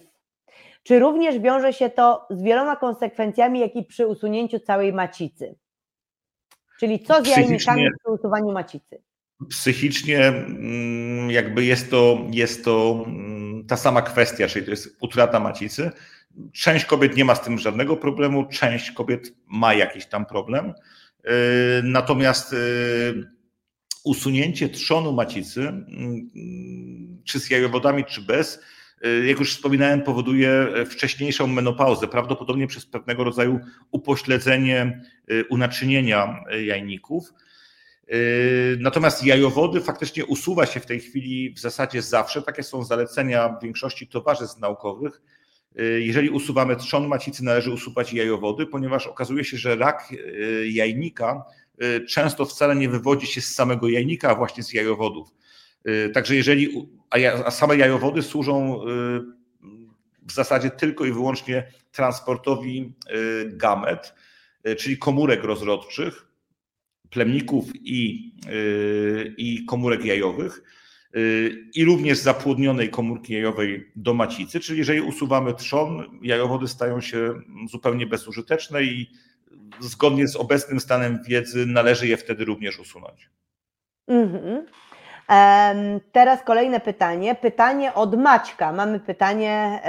Czy również wiąże się to z wieloma konsekwencjami, jak i przy usunięciu całej macicy? Czyli co z jajnikami przy usuwaniu macicy? Psychicznie mm, jakby jest to, jest to mm, ta sama kwestia, czyli to jest utrata macicy. Część kobiet nie ma z tym żadnego problemu, część kobiet ma jakiś tam problem. Y, natomiast y, usunięcie trzonu macicy, mm, czy z jajowodami, czy bez, Y, jak już wspominałem, powoduje e, wcześniejszą menopauzę, prawdopodobnie przez pewnego rodzaju upośledzenie unaczynienia e, jajników. Natomiast jajowody faktycznie usuwa się w tej chwili w zasadzie zawsze. Takie są zalecenia większości towarzystw naukowych. Jeżeli usuwamy trzon macicy, należy usuwać jajowody, ponieważ okazuje się, że rak jajnika często wcale nie wywodzi się z samego jajnika, a właśnie z jajowodów. Także jeżeli a same jajowody służą y, w zasadzie tylko i wyłącznie transportowi y, gamet, y, czyli komórek rozrodczych, plemników i, i komórek jajowych i również zapłodnionej komórki jajowej do macicy, czyli jeżeli usuwamy trzon, jajowody stają się zupełnie bezużyteczne i zgodnie z obecnym stanem wiedzy należy je wtedy również usunąć. Mm-hmm. Teraz kolejne pytanie. Pytanie od Maćka. Mamy pytanie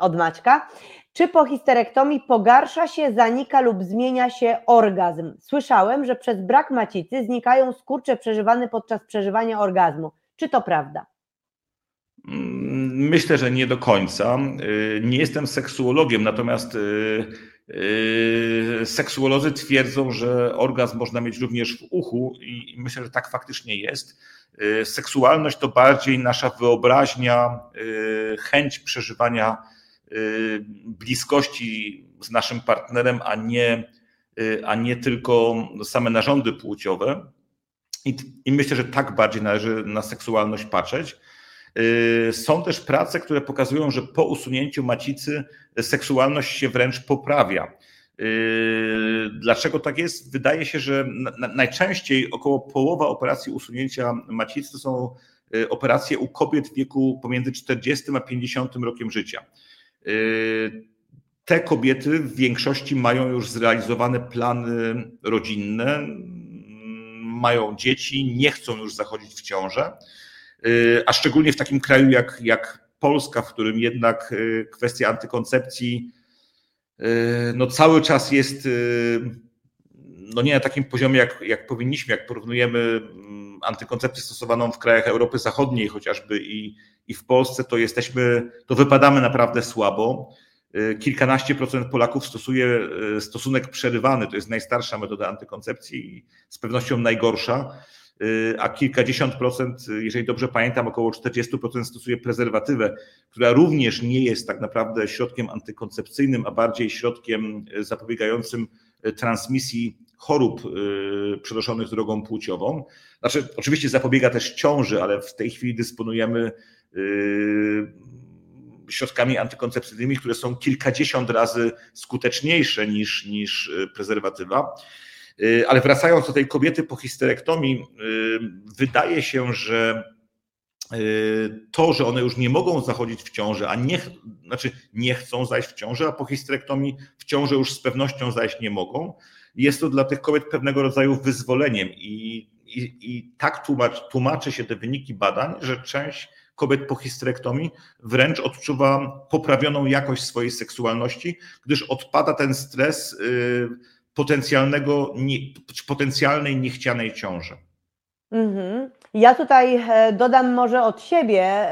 od Maćka. Czy po histerektomii pogarsza się, zanika lub zmienia się orgazm? Słyszałem, że przez brak macicy znikają skurcze przeżywane podczas przeżywania orgazmu. Czy to prawda? Mm, myślę, że nie do końca. Y, nie jestem seksuologiem, natomiast y, Seksuolodzy twierdzą, że orgazm można mieć również w uchu i myślę, że tak faktycznie jest. Seksualność to bardziej nasza wyobraźnia, chęć przeżywania bliskości z naszym partnerem, a nie, a nie tylko same narządy płciowe. I, I myślę, że tak bardziej należy na seksualność patrzeć. Y, są też prace, które pokazują, że po usunięciu macicy seksualność się wręcz poprawia. Y, dlaczego tak jest? Wydaje się, że najczęściej około połowa operacji usunięcia macicy to są y, operacje u kobiet w wieku pomiędzy 40 a 50 rokiem życia. Te kobiety w większości mają już zrealizowane plany rodzinne, mają dzieci, nie chcą już zachodzić w ciążę, y, a szczególnie w takim kraju jak, jak Polska, w którym jednak y, kwestia antykoncepcji y, no cały czas jest no nie na takim poziomie, jak, jak powinniśmy, jak porównujemy mm, antykoncepcję stosowaną w krajach Europy Zachodniej chociażby i, i w Polsce, to jesteśmy, to wypadamy naprawdę słabo. Y, kilkanaście procent Polaków stosuje y, stosunek przerywany, to jest najstarsza metoda antykoncepcji i z pewnością najgorsza, y, a kilkadziesiąt procent, jeżeli dobrze pamiętam, około 40% stosuje prezerwatywę, która również nie jest tak naprawdę środkiem antykoncepcyjnym, a bardziej środkiem zapobiegającym transmisji chorób przenoszonych drogą płciową. Znaczy, oczywiście zapobiega też ciąży, ale w tej chwili dysponujemy środkami antykoncepcyjnymi, które są kilkadziesiąt razy skuteczniejsze niż, niż y, prezerwatywa. Y, ale wracając do tej kobiety po histerektomii, y, wydaje się, że to, że one już nie mogą zachodzić w ciąży, a nie, znaczy nie chcą zajść w ciążę, a po histerektomii w ciążę już z pewnością zajść nie mogą, jest to dla tych kobiet pewnego rodzaju wyzwoleniem i, i, i tak tłumacz, tłumaczy się te wyniki badań, że część kobiet po histerektomii wręcz odczuwa poprawioną jakość swojej seksualności, gdyż odpada ten stres y, potencjalnego, potencjalnej niechcianej ciąży. Mhm. Ja tutaj e, dodam może od siebie,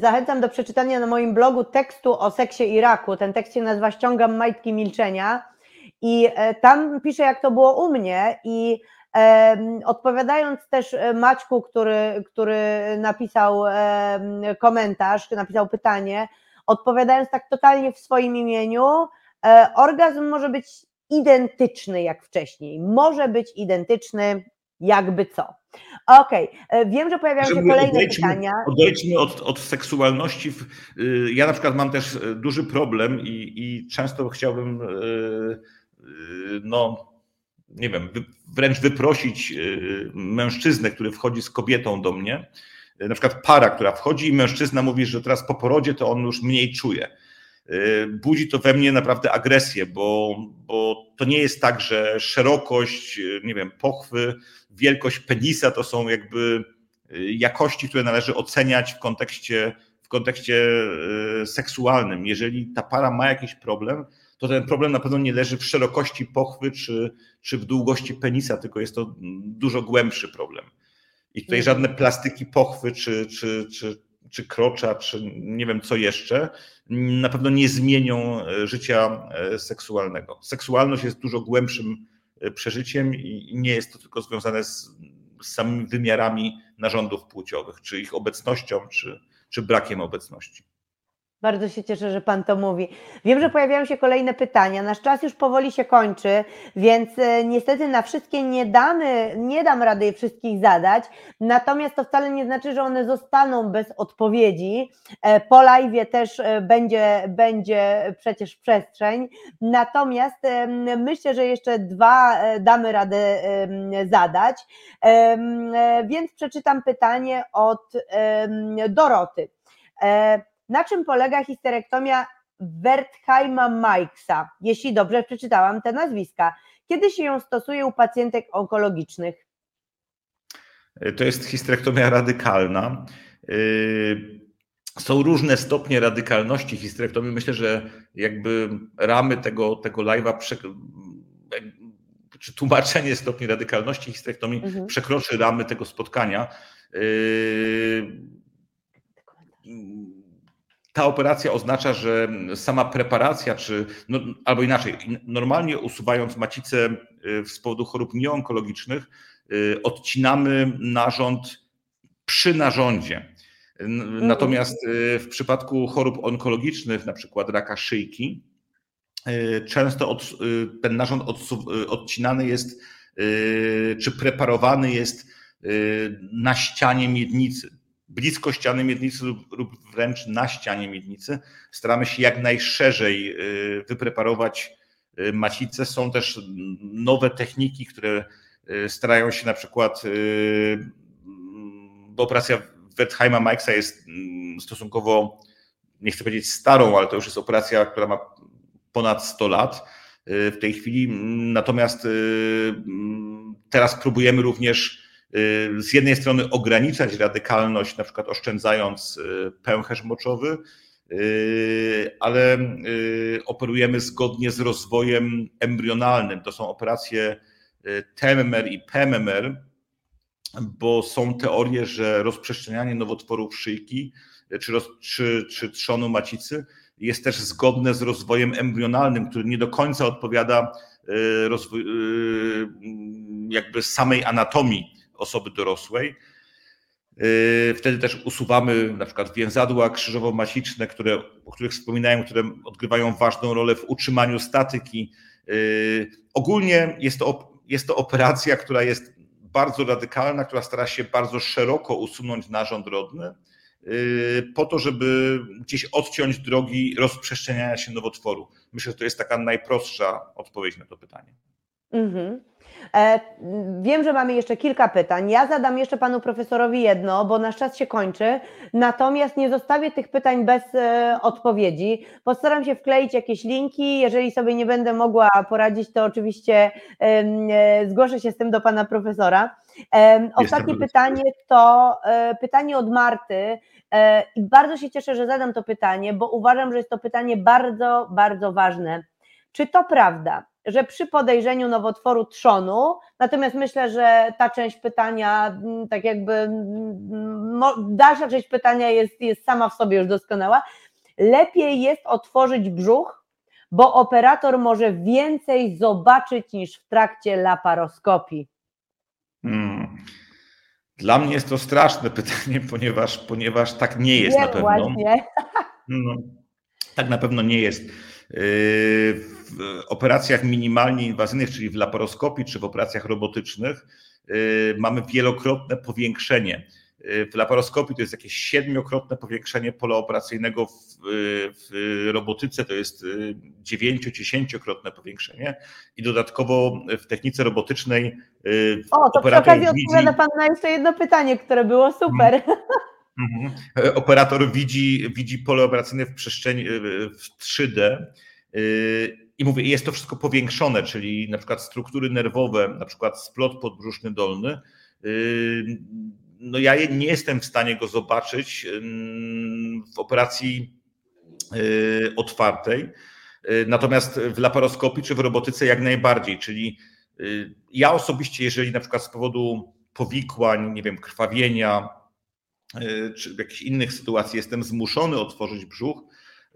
zachęcam do przeczytania na moim blogu tekstu o seksie Iraku. Ten tekst się nazywa Ściągam majtki milczenia i e, tam piszę jak to było u mnie i Odpowiadając też e, Maćku, który, który napisał komentarz, napisał pytanie, odpowiadając tak totalnie w swoim imieniu, e, orgazm może być identyczny jak wcześniej. Może być identyczny jakby co. Okej, okay. E, wiem, że pojawiają się kolejne odejdźmy, pytania. Odejdźmy od, od seksualności. Y, ja na przykład mam też duży problem i, i często chciałbym no, nie wiem, wręcz wyprosić y, mężczyznę, który wchodzi z kobietą do mnie, y, na przykład para, która wchodzi i mężczyzna mówi, że teraz po porodzie to on już mniej czuje. Y, budzi to we mnie naprawdę agresję, bo, bo to nie jest tak, że szerokość, nie wiem, pochwy, wielkość penisa to są jakby jakości, które należy oceniać w kontekście, w kontekście seksualnym. Jeżeli ta para ma jakiś problem, to ten problem na pewno nie leży w szerokości pochwy czy, czy w długości penisa, tylko jest to dużo głębszy problem. I tutaj mhm. żadne plastyki pochwy czy, czy, czy, czy krocza, czy nie wiem co jeszcze, na pewno nie zmienią e, życia e, seksualnego. Seksualność jest dużo głębszym e, przeżyciem i nie jest to tylko związane z, z samymi wymiarami narządów płciowych, czy ich obecnością, czy, czy brakiem obecności. Bardzo się cieszę, że Pan to mówi. Wiem, że pojawiają się kolejne pytania. Nasz czas już powoli się kończy, więc e, niestety na wszystkie nie damy, nie dam rady je wszystkich zadać. Natomiast to wcale nie znaczy, że one zostaną bez odpowiedzi. E, po live też e, będzie, będzie przecież przestrzeń. Natomiast myślę, że jeszcze dwa damy radę zadać. Więc przeczytam pytanie od Doroty. Na czym polega histerektomia Wertheima Mikesa, jeśli dobrze przeczytałam te nazwiska? Kiedy się ją stosuje u pacjentek onkologicznych? To jest histerektomia radykalna. Yy, są różne stopnie radykalności histerektomii. Myślę, że jakby ramy tego, tego live'a, czy tłumaczenie stopni radykalności histerektomii mhm. przekroczy ramy tego spotkania. Yy, ta operacja oznacza, że sama preparacja, czy no, albo inaczej, normalnie usuwając macicę z powodu chorób nieonkologicznych, odcinamy narząd przy narządzie. Natomiast w przypadku chorób onkologicznych, na przykład raka szyjki, często od, ten narząd odcinany jest, czy preparowany jest na ścianie miednicy blisko ściany miednicy lub, lub wręcz na ścianie miednicy. Staramy się jak najszerzej y, wypreparować y, macicę. Są też nowe techniki, które y, starają się na przykład, bo operacja Wertheima Mikesa jest mm, stosunkowo, nie chcę powiedzieć starą, ale to już jest operacja, która ma ponad 100 lat w tej chwili. Natomiast mm, teraz próbujemy również z jednej strony ograniczać radykalność, na przykład oszczędzając y, pęcherz moczowy, y, ale operujemy zgodnie z rozwojem embrionalnym. To są operacje TMMR i PMMR, bo są teorie, że rozprzestrzenianie nowotworów szyjki czy, roz, czy, czy trzonu macicy jest też zgodne z rozwojem embrionalnym, który nie do końca odpowiada rozwój, jakby samej anatomii osoby dorosłej. Yy, wtedy też usuwamy na przykład więzadła krzyżowo-masiczne, które, o których wspominałem, które odgrywają ważną rolę w utrzymaniu statyki. Yy, ogólnie jest to, jest to operacja, która jest bardzo radykalna, która stara się bardzo szeroko usunąć narząd rodny, yy, po to, żeby gdzieś odciąć drogi rozprzestrzeniania się nowotworu. Myślę, że to jest taka najprostsza odpowiedź na to pytanie. Mhm. E, wiem, że mamy jeszcze kilka pytań. Ja zadam jeszcze panu profesorowi jedno, bo nasz czas się kończy. Natomiast nie zostawię tych pytań bez e, odpowiedzi. Postaram się wkleić jakieś linki. Jeżeli sobie nie będę mogła poradzić, to oczywiście e, zgłoszę się z tym do pana profesora. Ostatnie pytanie to pytanie od Marty. I bardzo się cieszę, że zadam to pytanie, bo uważam, że jest to pytanie bardzo, bardzo ważne. Czy to prawda, że przy podejrzeniu nowotworu trzonu, natomiast myślę, że ta część pytania, mm, tak jakby mm, dalsza część pytania jest, jest sama w sobie już doskonała, lepiej jest otworzyć brzuch, bo operator może więcej zobaczyć niż w trakcie laparoskopii. Hmm. Dla mnie jest to straszne pytanie, ponieważ, ponieważ tak nie jest nie, na pewno. Właśnie. No, tak na pewno nie jest. W operacjach minimalnie inwazyjnych, czyli w laparoskopii czy w operacjach robotycznych, yy, mamy wielokrotne powiększenie. Yy, w laparoskopii to jest jakieś siedmiokrotne powiększenie pola operacyjnego, w, w robotyce to jest dziewięcio-dziesięciokrotne powiększenie i dodatkowo w technice robotycznej. O, to przy okazji widzi... odpowiada Pan na jeszcze jedno pytanie, które było super. Mhm. Mhm. Operator widzi, widzi pole operacyjne w przestrzeni w 3D y, i mówię, jest to wszystko powiększone, czyli na przykład struktury nerwowe, na przykład splot podbrzuszny dolny. No ja nie jestem w stanie go zobaczyć w operacji otwartej. Natomiast w laparoskopii czy w robotyce jak najbardziej, czyli ja osobiście, jeżeli na przykład z powodu powikłań, nie wiem, krwawienia, E, czy w jakichś innych sytuacji jestem zmuszony otworzyć brzuch,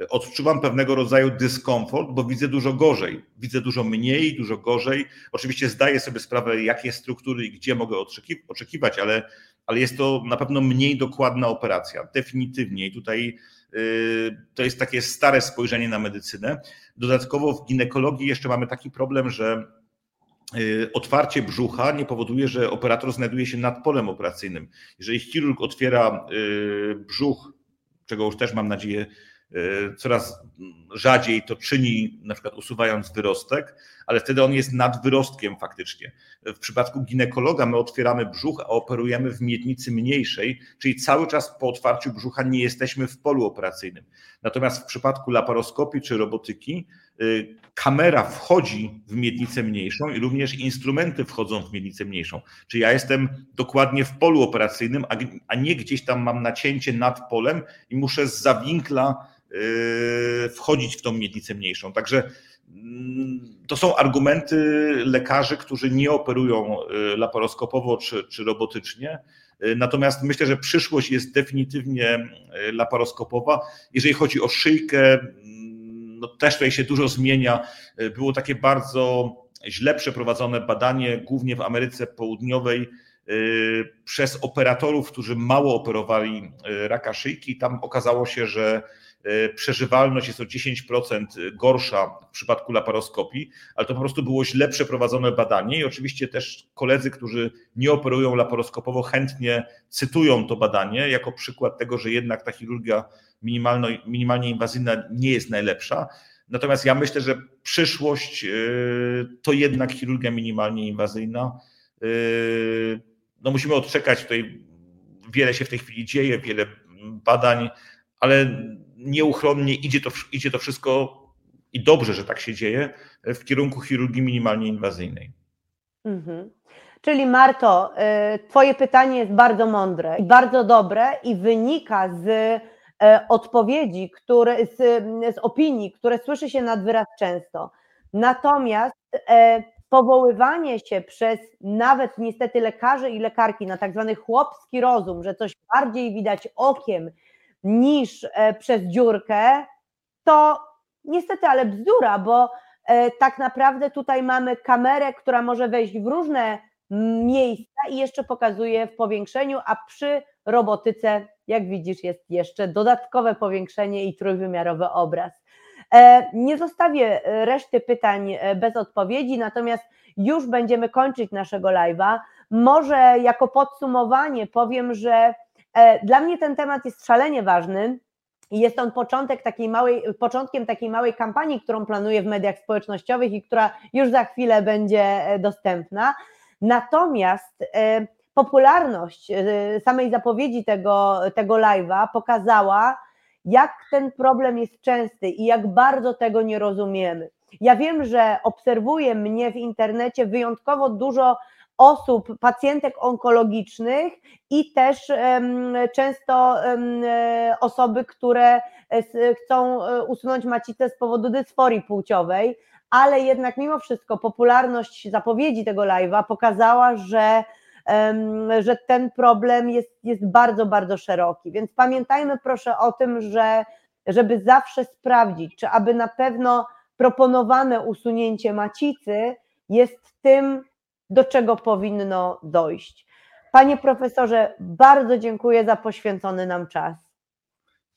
e, odczuwam pewnego rodzaju dyskomfort, bo widzę dużo gorzej. Widzę dużo mniej, dużo gorzej. Oczywiście zdaję sobie sprawę, jakie struktury i gdzie mogę oczekiwać, ale, ale jest to na pewno mniej dokładna operacja. Definitywnie. I tutaj yy, to jest takie stare spojrzenie na medycynę. Dodatkowo w ginekologii jeszcze mamy taki problem, że otwarcie brzucha nie powoduje, że operator znajduje się nad polem operacyjnym. Jeżeli chirurg otwiera y, brzuch, czego już też mam nadzieję y, coraz rzadziej to czyni, na przykład usuwając wyrostek, ale wtedy on jest nad wyrostkiem faktycznie. W przypadku ginekologa my otwieramy brzuch, a operujemy w miednicy mniejszej, czyli cały czas po otwarciu brzucha nie jesteśmy w polu operacyjnym. Natomiast w przypadku laparoskopii czy robotyki Y, kamera wchodzi w miednicę mniejszą i również instrumenty wchodzą w miednicę mniejszą. Czyli ja jestem dokładnie w polu operacyjnym, a nie gdzieś tam mam nacięcie nad polem i muszę z zawinkla y, wchodzić w tą miednicę mniejszą. Także mm, to są argumenty lekarzy, którzy nie operują laparoskopowo czy, czy robotycznie. Natomiast myślę, że przyszłość jest definitywnie laparoskopowa. Jeżeli chodzi o szyjkę, no też tutaj się dużo zmienia. Było takie bardzo źle przeprowadzone badanie, głównie w Ameryce Południowej, przez operatorów, którzy mało operowali raka szyjki. Tam okazało się, że przeżywalność jest o 10% gorsza w przypadku laparoskopii, ale to po prostu było źle przeprowadzone badanie i oczywiście też koledzy, którzy nie operują laparoskopowo, chętnie cytują to badanie jako przykład tego, że jednak ta chirurgia minimalnie inwazyjna nie jest najlepsza. Natomiast ja myślę, że przyszłość y, to jednak chirurgia minimalnie inwazyjna. Y, no musimy odczekać tutaj, wiele się w tej chwili dzieje, wiele badań, ale nieuchronnie idzie to, idzie to wszystko i dobrze, że tak się dzieje, w kierunku chirurgii minimalnie inwazyjnej. Mhm. Czyli Marto, y, Twoje pytanie jest bardzo mądre i bardzo dobre i wynika z E, odpowiedzi, które, z, z opinii, które słyszy się nad wyraz często. Natomiast e, powoływanie się przez nawet niestety lekarzy i lekarki na tak zwany chłopski rozum, że coś bardziej widać okiem niż e, przez dziurkę, to niestety, ale bzdura, bo tak naprawdę tutaj mamy kamerę, która może wejść w różne miejsca i jeszcze pokazuje w powiększeniu, a przy robotyce, jak widzisz, jest jeszcze dodatkowe powiększenie i trójwymiarowy obraz. E, nie zostawię e, reszty pytań e, bez odpowiedzi, natomiast już będziemy kończyć naszego live'a. Może jako podsumowanie powiem, że dla mnie ten temat jest szalenie ważny. I jest on początek takiej małej, początkiem takiej małej kampanii, którą planuję w mediach społecznościowych i która już za chwilę będzie dostępna. Natomiast popularność y, samej zapowiedzi tego, tego live'a pokazała, jak ten problem jest częsty i jak bardzo tego nie rozumiemy. Ja wiem, że obserwuję mnie w internecie wyjątkowo dużo osób, pacjentek onkologicznych i też często osoby, które e, chcą e, usunąć macicę z powodu dysforii płciowej, ale jednak mimo wszystko popularność zapowiedzi tego live'a pokazała, że że ten problem jest, jest bardzo, bardzo szeroki. Więc pamiętajmy proszę o tym, że żeby zawsze sprawdzić, czy aby na pewno proponowane usunięcie macicy jest tym, do czego powinno dojść. Panie profesorze, bardzo dziękuję za poświęcony nam czas.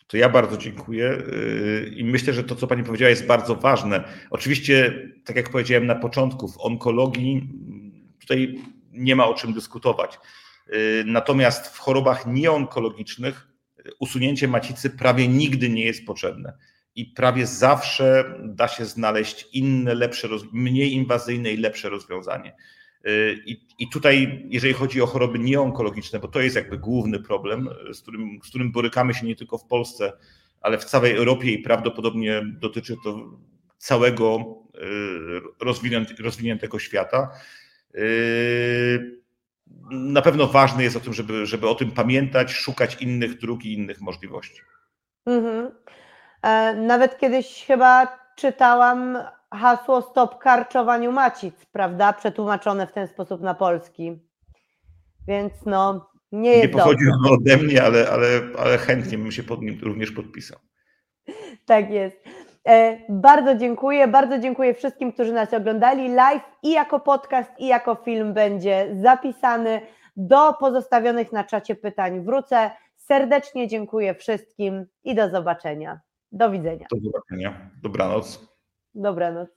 To ja bardzo dziękuję yy, i myślę, że to, co Pani powiedziała, jest bardzo ważne. Oczywiście, tak jak powiedziałem na początku, w onkologii tutaj nie ma o czym dyskutować. Y, natomiast w chorobach nieonkologicznych y, usunięcie macicy prawie nigdy nie jest potrzebne. I prawie zawsze da się znaleźć inne, lepsze, mniej inwazyjne i lepsze rozwiązanie. Y, I, I tutaj, jeżeli chodzi o choroby nieonkologiczne, bo to jest jakby główny problem, z którym, z którym borykamy się nie tylko w Polsce, ale w całej Europie i prawdopodobnie dotyczy to całego rozwiniętego świata Yy, na pewno ważne jest o tym, żeby, żeby o tym pamiętać, szukać innych dróg i innych możliwości. Mhm. E, nawet kiedyś chyba czytałam hasło stop karczowaniu macic, prawda? Przetłumaczone w ten sposób na polski. Więc no, nie jest Nie pochodzi ono ode mnie, ale, ale, ale chętnie bym się pod nim również podpisał. Tak jest. E, bardzo dziękuję, bardzo dziękuję wszystkim, którzy nas oglądali. Live i jako podcast, i jako film będzie zapisany. Do pozostawionych na czacie pytań wrócę. Serdecznie dziękuję wszystkim i do zobaczenia. Do widzenia. Do zobaczenia. Dobranoc. Dobranoc.